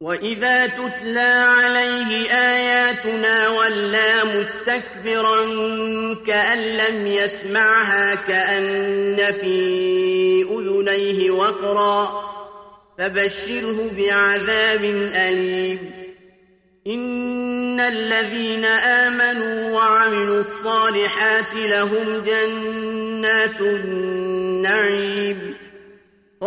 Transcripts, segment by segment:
وإذا تتلى عليه آياتنا ولى مستكبرا كأن لم يسمعها كأن في أذنيه وقرا فبشره بعذاب أليم إن الذين آمنوا وعملوا الصالحات لهم جنات النعيم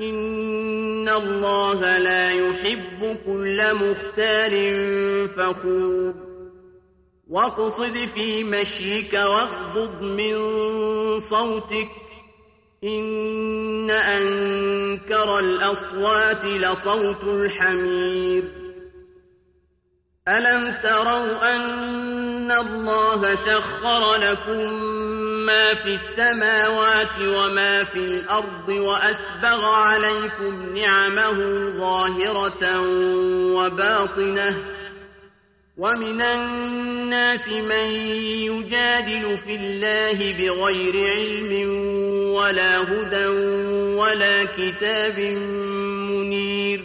إن الله لا يحب كل مختال فخور واقصد في مشيك واغضض من صوتك إن أنكر الأصوات لصوت الحمير ألم تروا أن الله سخر لكم ما في السماوات وما في الأرض وأسبغ عليكم نعمه ظاهرة وباطنة ومن الناس من يجادل في الله بغير علم ولا هدى ولا كتاب منير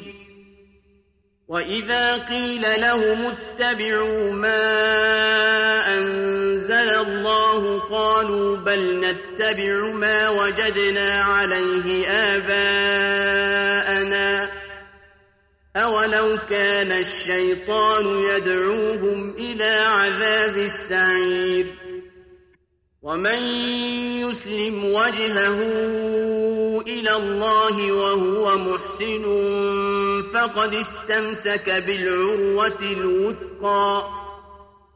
وإذا قيل لهم اتبعوا ما أنزل الله قالوا بل نتبع ما وجدنا عليه آباءنا أولو كان الشيطان يدعوهم إلى عذاب السعير ومن يسلم وجهه إلى الله وهو محسن فقد استمسك بالعروة الوثقى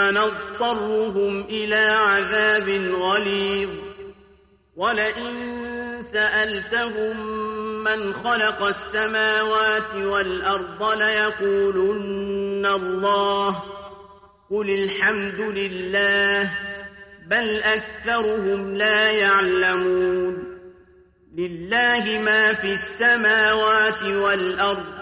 نضطرهم إلى عذاب غليظ. ولئن سألتهم من خلق السماوات والأرض ليقولن الله قل الحمد لله بل أكثرهم لا يعلمون. لله ما في السماوات والأرض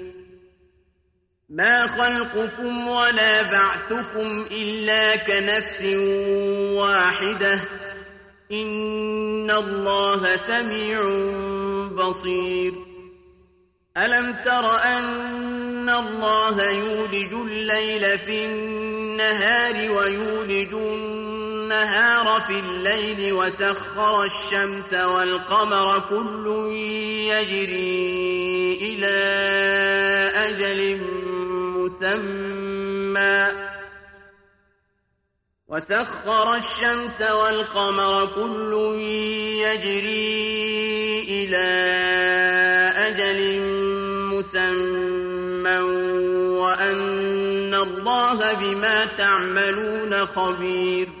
ما خلقكم ولا بعثكم إلا كنفس واحدة. إن الله سميع بصير. ألم تر أن الله يولج الليل في النهار ويولج النهار في الليل وسخر الشمس والقمر كل يجري إلى أجل مسمى. وسخر الشمس والقمر كل يجري إلى أجل مسمى. وأن الله بما تعملون خبير.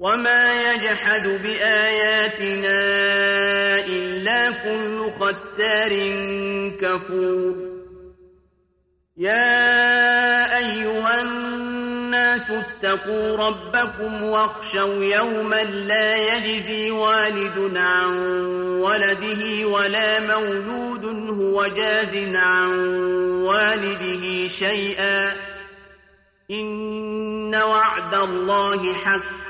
وما يجحد بآياتنا إلا كل ختار كفور يا أيها الناس اتقوا ربكم واخشوا يوما لا يجزي والد عن ولده ولا مولود هو جاز عن والده شيئا إن وعد الله حق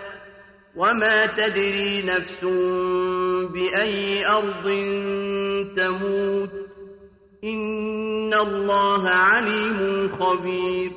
وما تدري نفس بأي أرض تموت إن الله عليم خبير